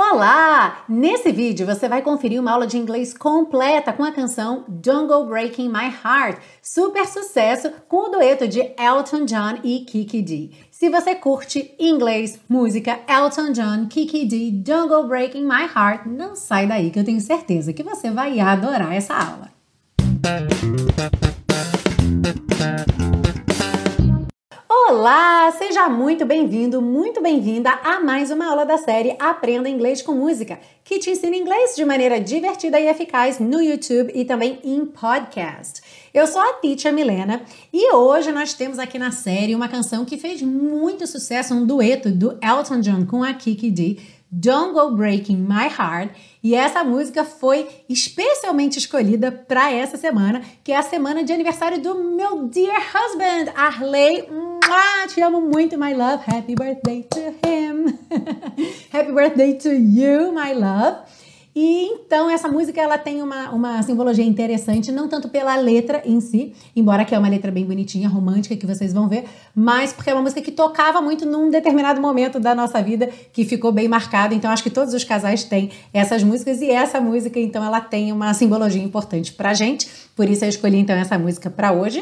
Olá! Nesse vídeo você vai conferir uma aula de inglês completa com a canção Don't Go Breaking My Heart, super sucesso com o dueto de Elton John e Kiki D. Se você curte inglês, música, Elton John, Kiki D, Don't Go Breaking My Heart, não sai daí que eu tenho certeza que você vai adorar essa aula. Olá, seja muito bem-vindo, muito bem-vinda a mais uma aula da série Aprenda Inglês com Música, que te ensina inglês de maneira divertida e eficaz no YouTube e também em podcast. Eu sou a Teacher Milena e hoje nós temos aqui na série uma canção que fez muito sucesso, um dueto do Elton John com a Kiki D Don't Go Breaking My Heart. E essa música foi especialmente escolhida para essa semana, que é a semana de aniversário do meu dear husband, Arley. Te amo muito, my love. Happy birthday to him. Happy birthday to you, my love. E então essa música ela tem uma, uma simbologia interessante, não tanto pela letra em si, embora que é uma letra bem bonitinha, romântica, que vocês vão ver, mas porque é uma música que tocava muito num determinado momento da nossa vida, que ficou bem marcado. Então acho que todos os casais têm essas músicas e essa música, então, ela tem uma simbologia importante pra gente. Por isso eu escolhi então essa música para hoje.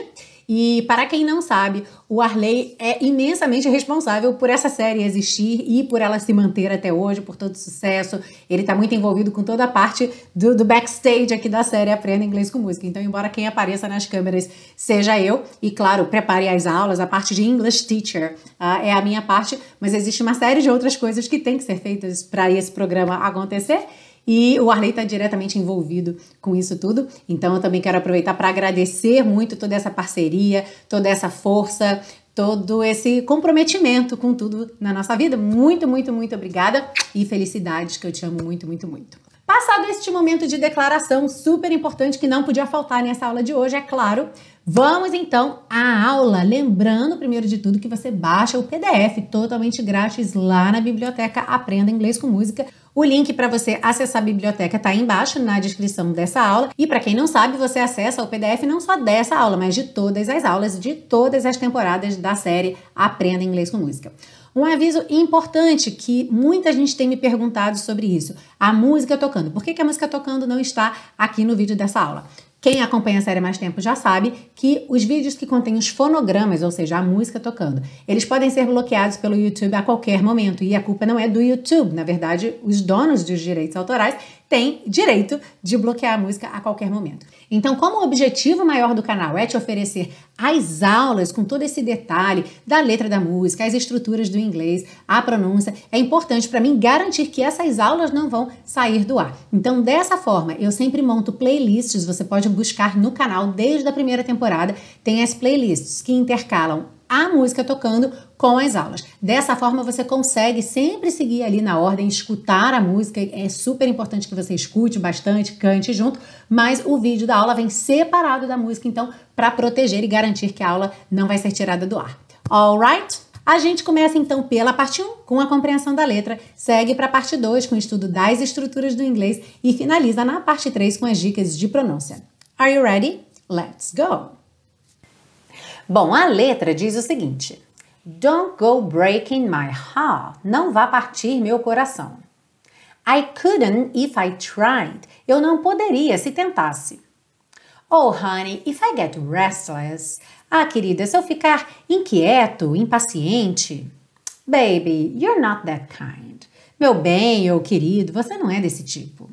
E para quem não sabe, o Arley é imensamente responsável por essa série existir e por ela se manter até hoje, por todo o sucesso. Ele está muito envolvido com toda a parte do, do, backstage aqui da série Aprenda Inglês com Música. Então, embora quem apareça nas câmeras seja eu, e claro, prepare as aulas, a parte de English Teacher uh, é a minha parte, mas existe uma série de outras coisas que tem que ser feitas para esse programa acontecer. E o Arley está diretamente envolvido com isso tudo. Então eu também quero aproveitar para agradecer muito toda essa parceria, toda essa força, todo esse comprometimento com tudo na nossa vida. Muito, muito, muito obrigada e felicidades que eu te amo muito, muito, muito. Passado este momento de declaração super importante que não podia faltar nessa aula de hoje, é claro, vamos então à aula. Lembrando, primeiro de tudo, que você baixa o PDF totalmente grátis lá na biblioteca Aprenda Inglês com Música. O link para você acessar a biblioteca está embaixo na descrição dessa aula. E para quem não sabe, você acessa o PDF não só dessa aula, mas de todas as aulas, de todas as temporadas da série Aprenda Inglês com Música. Um aviso importante que muita gente tem me perguntado sobre isso: a música tocando. Por que, que a música tocando não está aqui no vídeo dessa aula? Quem acompanha a série há mais tempo já sabe que os vídeos que contêm os fonogramas, ou seja, a música tocando, eles podem ser bloqueados pelo YouTube a qualquer momento. E a culpa não é do YouTube. Na verdade, os donos dos direitos autorais tem direito de bloquear a música a qualquer momento. Então, como o objetivo maior do canal é te oferecer as aulas com todo esse detalhe da letra da música, as estruturas do inglês, a pronúncia, é importante para mim garantir que essas aulas não vão sair do ar. Então, dessa forma, eu sempre monto playlists, você pode buscar no canal desde a primeira temporada, tem as playlists que intercalam a música tocando com as aulas. Dessa forma você consegue sempre seguir ali na ordem, escutar a música. É super importante que você escute bastante, cante junto, mas o vídeo da aula vem separado da música, então, para proteger e garantir que a aula não vai ser tirada do ar. Alright? A gente começa então pela parte 1, com a compreensão da letra, segue para a parte 2 com o estudo das estruturas do inglês e finaliza na parte 3 com as dicas de pronúncia. Are you ready? Let's go! Bom, a letra diz o seguinte: Don't go breaking my heart. Não vá partir meu coração. I couldn't if I tried. Eu não poderia se tentasse. Oh, honey, if I get restless. Ah, querida, se eu ficar inquieto, impaciente. Baby, you're not that kind. Meu bem ou querido, você não é desse tipo.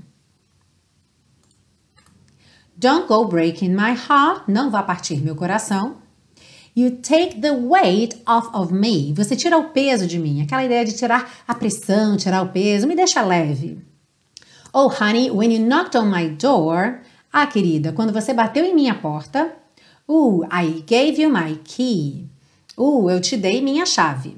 Don't go breaking my heart. Não vá partir meu coração. You take the weight off of me. Você tira o peso de mim. Aquela ideia de tirar a pressão, tirar o peso, me deixa leve. Oh, honey, when you knocked on my door. Ah, querida, quando você bateu em minha porta. Uh, I gave you my key. Uh, eu te dei minha chave.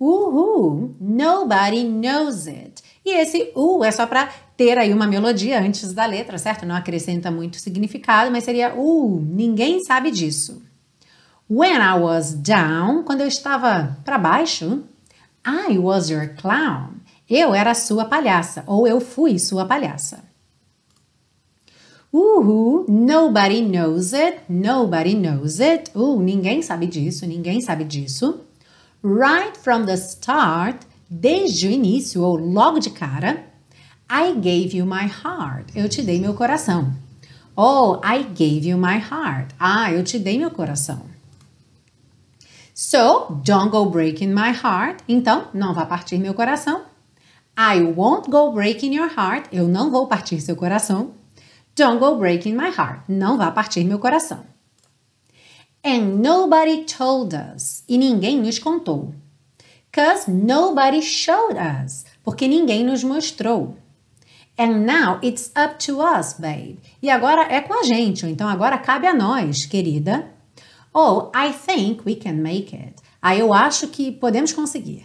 Uhul, nobody knows it. E esse uh é só para ter aí uma melodia antes da letra, certo? Não acrescenta muito significado, mas seria uh, ninguém sabe disso. When I was down, quando eu estava para baixo, I was your clown. Eu era sua palhaça, ou eu fui sua palhaça. Uhul, nobody knows it, nobody knows it. Uh, ninguém sabe disso, ninguém sabe disso. Right from the start, desde o início ou logo de cara, I gave you my heart. Eu te dei meu coração. Oh, I gave you my heart. Ah, eu te dei meu coração. So, don't go breaking my heart. Então, não vá partir meu coração. I won't go breaking your heart. Eu não vou partir seu coração. Don't go breaking my heart. Não vá partir meu coração. And nobody told us. E ninguém nos contou. Cause nobody showed us. Porque ninguém nos mostrou. And now it's up to us, babe. E agora é com a gente, ou então agora cabe a nós, querida. Oh, I think we can make it. Ah, eu acho que podemos conseguir.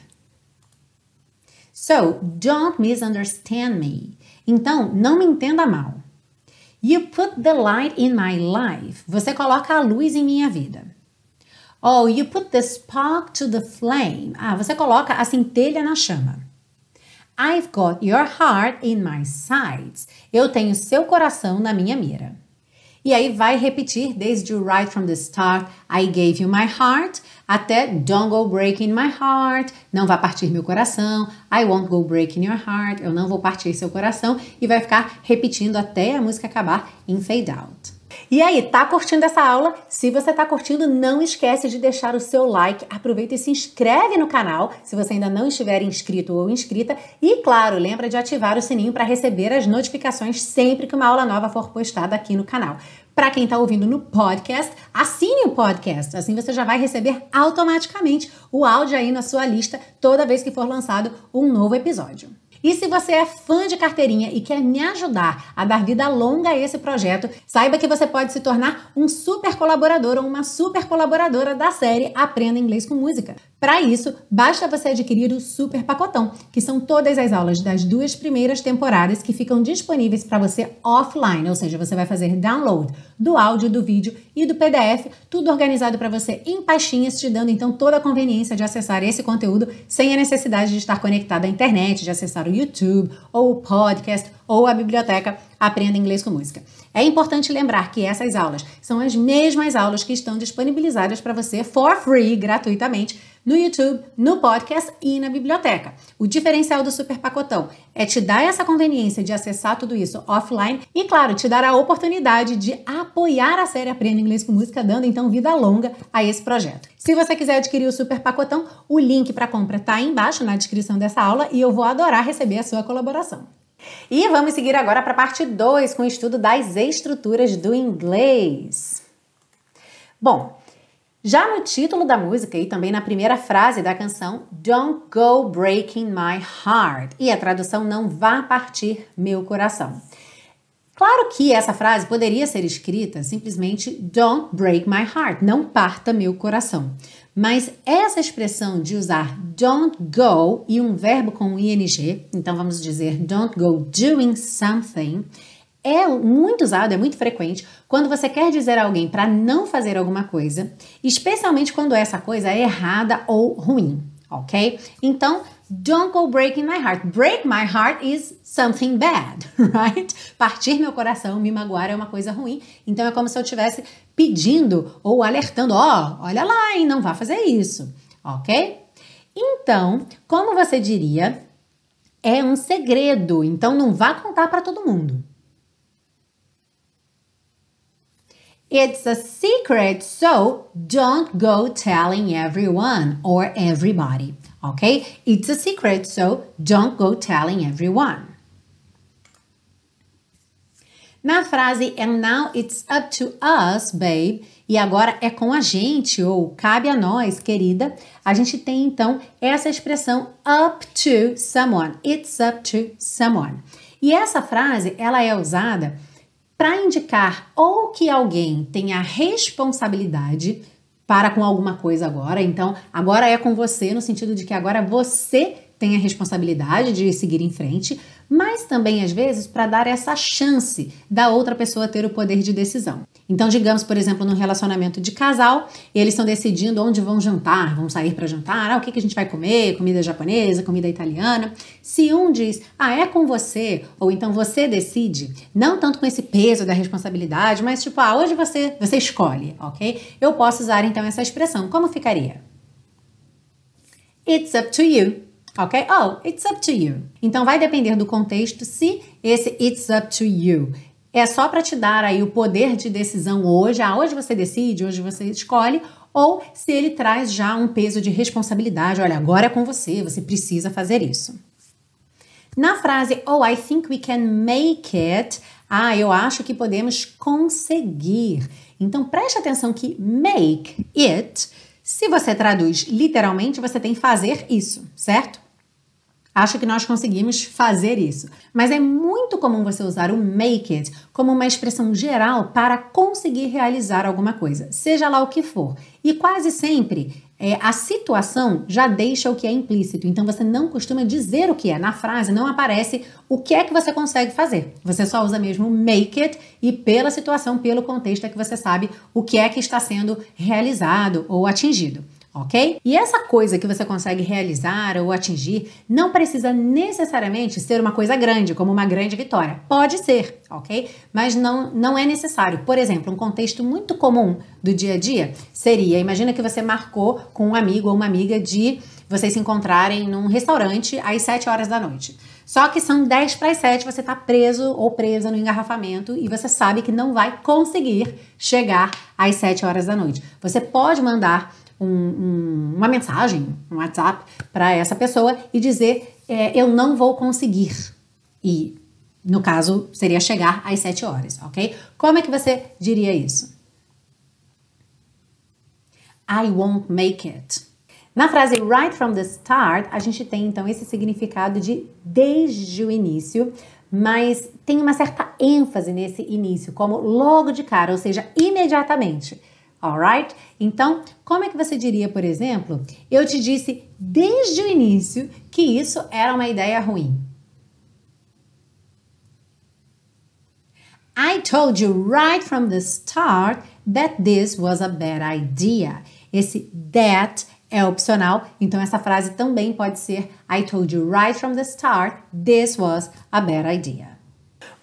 So, don't misunderstand me. Então, não me entenda mal. You put the light in my life. Você coloca a luz em minha vida. Oh, you put the spark to the flame. Ah, você coloca a centelha na chama. I've got your heart in my sights. Eu tenho seu coração na minha mira. E aí vai repetir desde o right from the start, I gave you my heart, até don't go breaking my heart, não vá partir meu coração, I won't go breaking your heart, eu não vou partir seu coração, e vai ficar repetindo até a música acabar em fade out. E aí, tá curtindo essa aula? Se você tá curtindo, não esquece de deixar o seu like, aproveita e se inscreve no canal, se você ainda não estiver inscrito ou inscrita, e claro, lembra de ativar o sininho para receber as notificações sempre que uma aula nova for postada aqui no canal. Para quem está ouvindo no podcast, assine o podcast. Assim você já vai receber automaticamente o áudio aí na sua lista toda vez que for lançado um novo episódio. E se você é fã de carteirinha e quer me ajudar a dar vida longa a esse projeto, saiba que você pode se tornar um super colaborador ou uma super colaboradora da série Aprenda Inglês com Música. Para isso, basta você adquirir o Super Pacotão, que são todas as aulas das duas primeiras temporadas que ficam disponíveis para você offline, ou seja, você vai fazer download do áudio, do vídeo e do PDF, tudo organizado para você em pastinhas, te dando então toda a conveniência de acessar esse conteúdo sem a necessidade de estar conectado à internet, de acessar o YouTube ou o podcast ou a biblioteca Aprenda Inglês com Música. É importante lembrar que essas aulas são as mesmas aulas que estão disponibilizadas para você for free, gratuitamente, no YouTube, no podcast e na biblioteca. O diferencial do Super Pacotão é te dar essa conveniência de acessar tudo isso offline e, claro, te dar a oportunidade de apoiar a série Aprenda Inglês com Música, dando então vida longa a esse projeto. Se você quiser adquirir o Super Pacotão, o link para compra está embaixo na descrição dessa aula e eu vou adorar receber a sua colaboração. E vamos seguir agora para a parte 2 com o estudo das estruturas do inglês. Bom, já no título da música e também na primeira frase da canção, Don't Go Breaking My Heart. E a tradução não vá partir meu coração. Claro que essa frase poderia ser escrita simplesmente Don't break my heart, não parta meu coração. Mas essa expressão de usar don't go e um verbo com ing, então vamos dizer don't go doing something, é muito usado, é muito frequente quando você quer dizer a alguém para não fazer alguma coisa, especialmente quando essa coisa é errada ou ruim, ok? Então, don't go breaking my heart. Break my heart is something bad, right? Partir meu coração, me magoar é uma coisa ruim. Então é como se eu estivesse pedindo ou alertando, ó, oh, olha lá, hein, não vá fazer isso, ok? Então, como você diria, é um segredo, então não vá contar para todo mundo. It's a secret, so don't go telling everyone or everybody. Okay? It's a secret, so don't go telling everyone. Na frase and now it's up to us, babe, e agora é com a gente ou cabe a nós, querida, a gente tem então essa expressão up to someone. It's up to someone. E essa frase, ela é usada para indicar ou que alguém tenha responsabilidade para com alguma coisa agora, então agora é com você, no sentido de que agora você tem a responsabilidade de seguir em frente, mas também às vezes para dar essa chance da outra pessoa ter o poder de decisão. Então, digamos, por exemplo, no relacionamento de casal, eles estão decidindo onde vão jantar, vão sair para jantar, ah, o que, que a gente vai comer, comida japonesa, comida italiana. Se um diz, ah, é com você, ou então você decide, não tanto com esse peso da responsabilidade, mas tipo, ah, hoje você, você escolhe, ok? Eu posso usar então essa expressão. Como ficaria? It's up to you. Ok? Oh, it's up to you. Então vai depender do contexto se esse it's up to you é só para te dar aí o poder de decisão hoje, ah, hoje você decide, hoje você escolhe, ou se ele traz já um peso de responsabilidade, olha, agora é com você, você precisa fazer isso. Na frase Oh, I think we can make it, ah, eu acho que podemos conseguir. Então preste atenção que make it, se você traduz literalmente, você tem fazer isso, certo? Acho que nós conseguimos fazer isso. Mas é muito comum você usar o make it como uma expressão geral para conseguir realizar alguma coisa, seja lá o que for. E quase sempre é, a situação já deixa o que é implícito. Então você não costuma dizer o que é. Na frase não aparece o que é que você consegue fazer. Você só usa mesmo make it e pela situação, pelo contexto é que você sabe o que é que está sendo realizado ou atingido ok? E essa coisa que você consegue realizar ou atingir não precisa necessariamente ser uma coisa grande, como uma grande vitória. Pode ser, ok? Mas não, não é necessário. Por exemplo, um contexto muito comum do dia a dia seria: imagina que você marcou com um amigo ou uma amiga de vocês se encontrarem num restaurante às 7 horas da noite. Só que são 10 para as 7, você está preso ou presa no engarrafamento e você sabe que não vai conseguir chegar às 7 horas da noite. Você pode mandar um, um, uma mensagem, um WhatsApp para essa pessoa e dizer: é, Eu não vou conseguir. E, no caso, seria chegar às 7 horas, ok? Como é que você diria isso? I won't make it. Na frase right from the start, a gente tem então esse significado de desde o início, mas tem uma certa ênfase nesse início, como logo de cara, ou seja, imediatamente. Alright? Então, como é que você diria, por exemplo, eu te disse desde o início que isso era uma ideia ruim? I told you right from the start that this was a bad idea. Esse that é opcional, então essa frase também pode ser I told you right from the start this was a bad idea.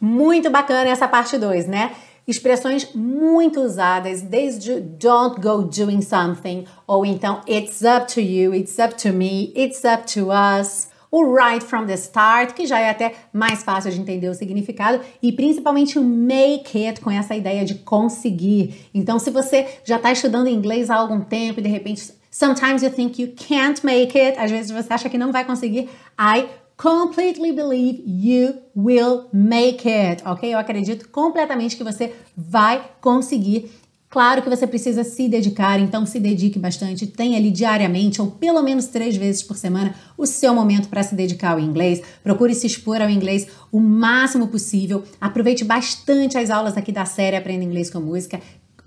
Muito bacana essa parte 2, né? Expressões muito usadas, desde don't go doing something, ou então it's up to you, it's up to me, it's up to us. O right from the start, que já é até mais fácil de entender o significado, e principalmente o make it, com essa ideia de conseguir. Então, se você já está estudando inglês há algum tempo e de repente, sometimes you think you can't make it, às vezes você acha que não vai conseguir, I completely believe you will make it, ok? Eu acredito completamente que você vai conseguir. Claro que você precisa se dedicar, então se dedique bastante. Tenha ali diariamente, ou pelo menos três vezes por semana, o seu momento para se dedicar ao inglês. Procure se expor ao inglês o máximo possível. Aproveite bastante as aulas aqui da série Aprenda Inglês com Música.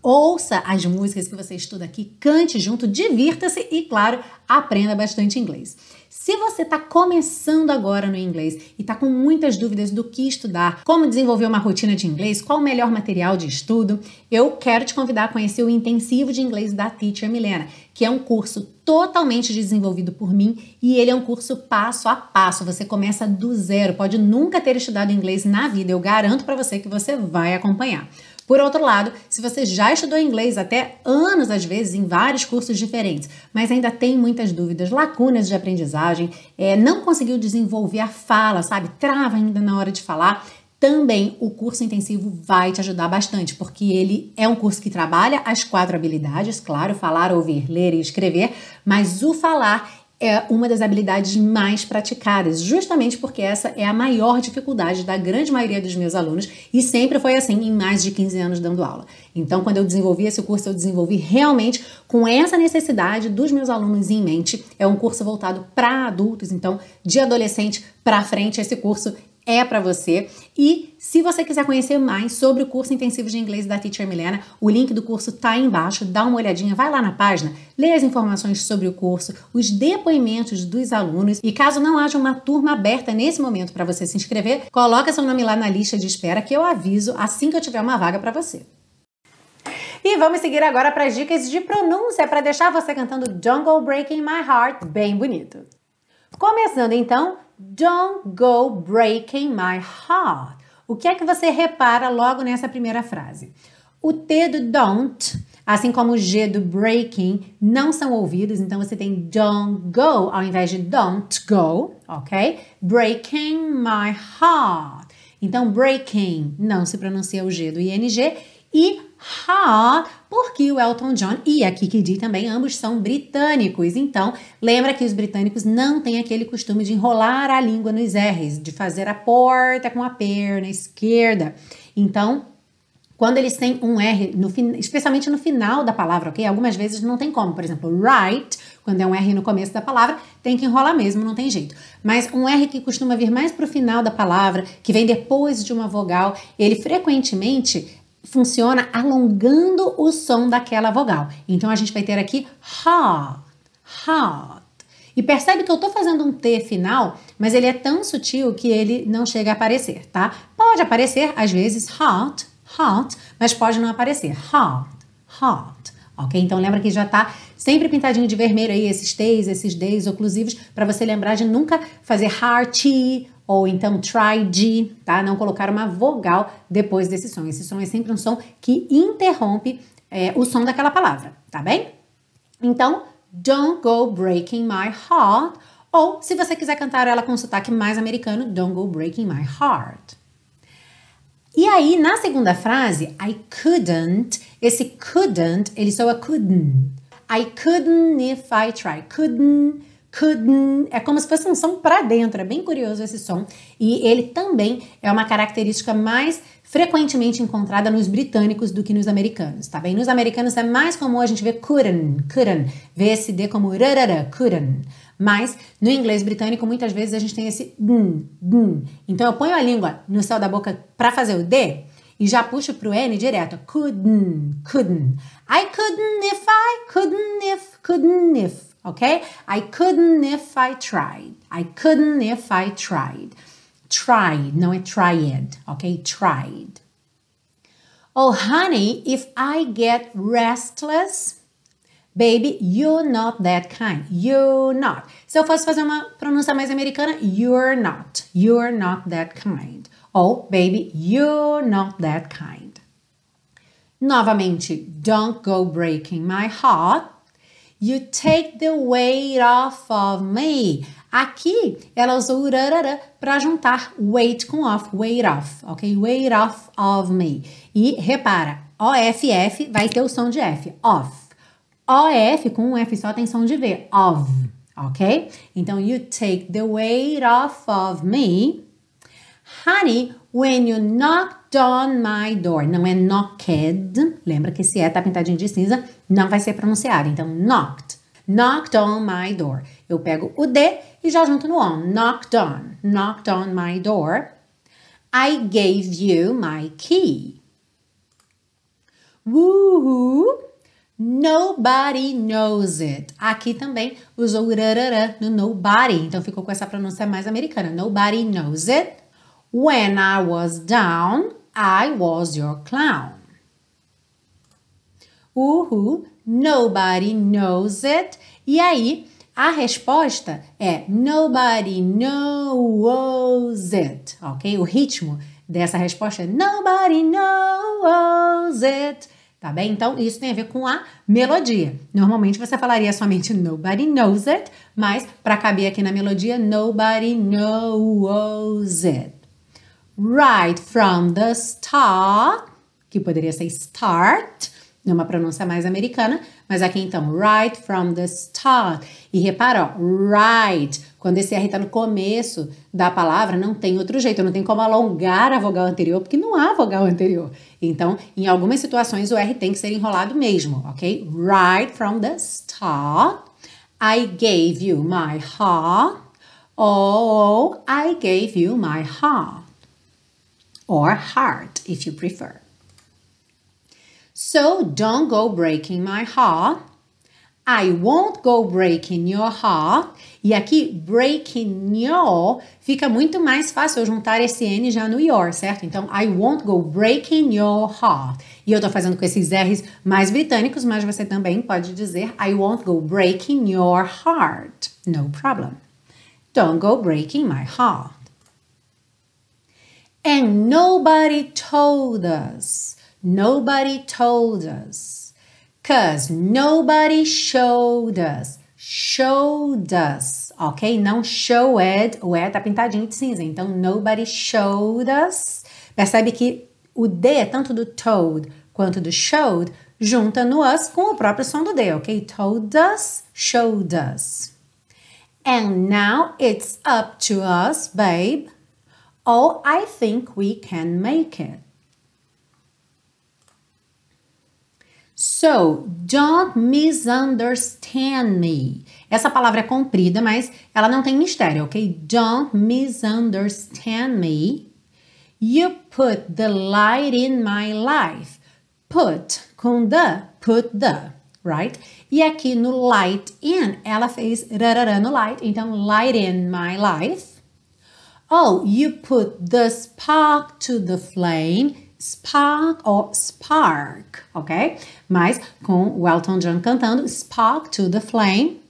Ouça as músicas que você estuda aqui, cante junto, divirta-se e, claro, aprenda bastante inglês. Se você está começando agora no inglês e está com muitas dúvidas do que estudar, como desenvolver uma rotina de inglês, qual o melhor material de estudo, eu quero te convidar a conhecer o Intensivo de Inglês da Teacher Milena, que é um curso totalmente desenvolvido por mim e ele é um curso passo a passo. Você começa do zero, pode nunca ter estudado inglês na vida, eu garanto para você que você vai acompanhar. Por outro lado, se você já estudou inglês até anos, às vezes, em vários cursos diferentes, mas ainda tem muitas dúvidas, lacunas de aprendizagem, é, não conseguiu desenvolver a fala, sabe? Trava ainda na hora de falar. Também o curso intensivo vai te ajudar bastante, porque ele é um curso que trabalha as quatro habilidades, claro, falar, ouvir, ler e escrever, mas o falar é uma das habilidades mais praticadas, justamente porque essa é a maior dificuldade da grande maioria dos meus alunos e sempre foi assim em mais de 15 anos dando aula. Então, quando eu desenvolvi esse curso, eu desenvolvi realmente com essa necessidade dos meus alunos em mente. É um curso voltado para adultos, então, de adolescente para frente, esse curso é para você. E se você quiser conhecer mais sobre o curso intensivo de inglês da Teacher Milena, o link do curso tá aí embaixo, dá uma olhadinha, vai lá na página, lê as informações sobre o curso, os depoimentos dos alunos e caso não haja uma turma aberta nesse momento para você se inscrever, coloca seu nome lá na lista de espera que eu aviso assim que eu tiver uma vaga para você. E vamos seguir agora para as dicas de pronúncia para deixar você cantando Go Breaking My Heart bem bonito. Começando então Don't go breaking my heart. O que é que você repara logo nessa primeira frase? O T do don't Assim como o G do breaking não são ouvidos, então você tem don't go ao invés de don't go, ok? Breaking my heart. Então, breaking não se pronuncia o G do ING e ha, porque o Elton John e a Kiki Dee também, ambos são britânicos. Então, lembra que os britânicos não têm aquele costume de enrolar a língua nos R's, de fazer a porta com a perna esquerda. Então, quando eles têm um R, no, especialmente no final da palavra, ok? Algumas vezes não tem como. Por exemplo, right, quando é um R no começo da palavra, tem que enrolar mesmo, não tem jeito. Mas um R que costuma vir mais para o final da palavra, que vem depois de uma vogal, ele frequentemente funciona alongando o som daquela vogal. Então a gente vai ter aqui hot, hot. E percebe que eu tô fazendo um T final, mas ele é tão sutil que ele não chega a aparecer, tá? Pode aparecer, às vezes, hot, hot, mas pode não aparecer. Hot, hot. Ok? Então lembra que já tá sempre pintadinho de vermelho aí, esses T's, esses D's oclusivos, para você lembrar de nunca fazer hearty ou então try de, tá? Não colocar uma vogal depois desse som. Esse som é sempre um som que interrompe é, o som daquela palavra, tá bem? Então, don't go breaking my heart. Ou, se você quiser cantar ela com um sotaque mais americano, don't go breaking my heart. E aí, na segunda frase, I couldn't, esse couldn't, ele soa couldn't. I couldn't if I try. Couldn't É como se fosse um som para dentro, é bem curioso esse som. E ele também é uma característica mais frequentemente encontrada nos britânicos do que nos americanos, tá bem? Nos americanos é mais comum a gente ver couldn't, couldn't, ver esse D como rarara, couldn't. Mas no inglês britânico muitas vezes a gente tem esse dum, dum. Então eu ponho a língua no céu da boca para fazer o D e já puxo pro N direto. Couldn't, couldn't. I couldn't if I couldn't if, couldn't if okay? I couldn't if I tried. I couldn't if I tried. Tried, não é tried, ok? Tried. Oh, honey, if I get restless, baby, you're not that kind. You're not. Se eu fosse fazer uma pronúncia mais americana, you're not. You're not that kind. Oh, baby, you're not that kind. Novamente, don't go breaking my heart. You take the weight off of me. Aqui ela usou o para juntar weight com off, weight off, ok? Weight off of me. E repara, OFF vai ter o som de F, off. OF com um F só tem som de V, of, ok? Então, you take the weight off of me. Honey, when you knocked on my door. Não é knocked. Lembra que esse E tá pintadinho de cinza, não vai ser pronunciado. Então, knocked. Knocked on my door. Eu pego o D e já junto no on. Knocked on. Knocked on my door. I gave you my key. Woohoo! Nobody knows it. Aqui também usou rarara no nobody, então ficou com essa pronúncia mais americana. Nobody knows it. When I was down, I was your clown. Uhul, nobody knows it. E aí, a resposta é nobody knows it, ok? O ritmo dessa resposta é nobody knows it. Tá bem? Então, isso tem a ver com a melodia. Normalmente você falaria somente nobody knows it, mas para caber aqui na melodia, nobody knows it right from the start, que poderia ser start, numa pronúncia mais americana, mas aqui então, right from the start. E repara, ó, right, quando esse R está no começo da palavra, não tem outro jeito, não tem como alongar a vogal anterior, porque não há vogal anterior. Então, em algumas situações, o R tem que ser enrolado mesmo, ok? Right from the start, I gave you my heart, oh, I gave you my heart or heart if you prefer. So don't go breaking my heart. I won't go breaking your heart. E aqui, breaking your fica muito mais fácil eu juntar esse N já no your, certo? Então, I won't go breaking your heart. E eu tô fazendo com esses R's mais britânicos, mas você também pode dizer I won't go breaking your heart. No problem. Don't go breaking my heart. And nobody told us. Nobody told us. Cause nobody showed us. Showed us, ok? Não showed, o E tá pintadinho de cinza. Então, nobody showed us. Percebe que o D, é tanto do told quanto do showed, junta no us com o próprio som do D, ok? Told us, showed us. And now it's up to us, babe. Oh, I think we can make it. So, don't misunderstand me. Essa palavra é comprida, mas ela não tem mistério, ok? Don't misunderstand me. You put the light in my life. Put com the, put the, right? E aqui no light in, ela fez rarará no light, então light in my life. Oh, you put the spark to the flame spark or spark, ok? Mas com o Elton John cantando spark to the flame.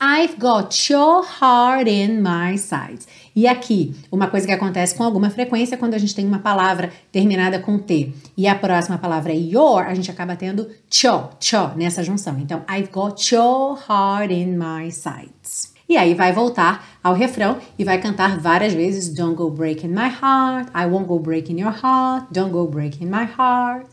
I've got your heart in my sights. E aqui, uma coisa que acontece com alguma frequência quando a gente tem uma palavra terminada com T e a próxima palavra é your, a gente acaba tendo cho, cho nessa junção. Então, I've got your heart in my sights. E aí vai voltar ao refrão e vai cantar várias vezes Don't go breaking my heart, I won't go breaking your heart, don't go breaking my heart,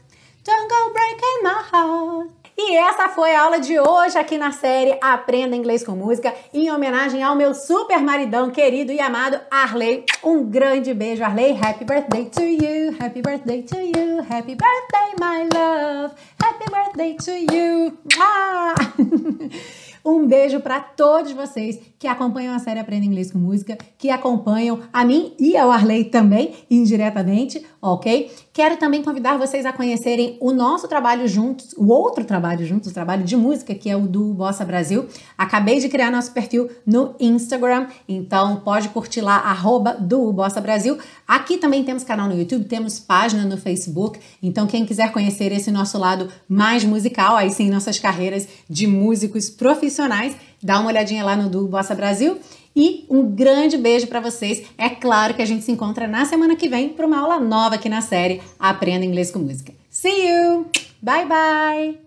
don't go breaking my heart. E essa foi a aula de hoje aqui na série Aprenda Inglês com Música, em homenagem ao meu super maridão querido e amado Arley. Um grande beijo, Arley. Happy birthday to you, happy birthday to you, happy birthday, my love, happy birthday to you. Ah! Um beijo para todos vocês que acompanham a série Aprenda Inglês com Música, que acompanham a mim e ao Arley também, indiretamente, ok? Quero também convidar vocês a conhecerem o nosso trabalho juntos, o outro trabalho juntos, o trabalho de música, que é o do Bossa Brasil. Acabei de criar nosso perfil no Instagram, então pode curtir lá, arroba do Bossa Brasil. Aqui também temos canal no YouTube, temos página no Facebook, então quem quiser conhecer esse nosso lado mais musical, aí sim, nossas carreiras de músicos profissionais, dá uma olhadinha lá no do Bossa Brasil. E um grande beijo para vocês. É claro que a gente se encontra na semana que vem para uma aula nova aqui na série Aprenda Inglês com Música. See you! Bye bye!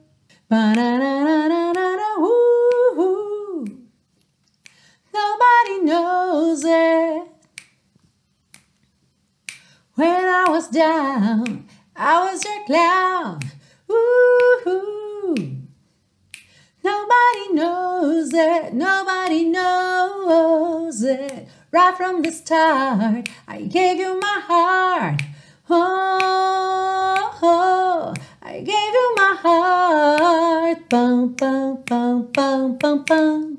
Nobody knows it. When I was down, I was your clown. Ooh. Nobody knows it, nobody knows it. Right from the start, I gave you my heart. Oh, oh I gave you my heart. Bum, bum, bum, bum, bum, bum.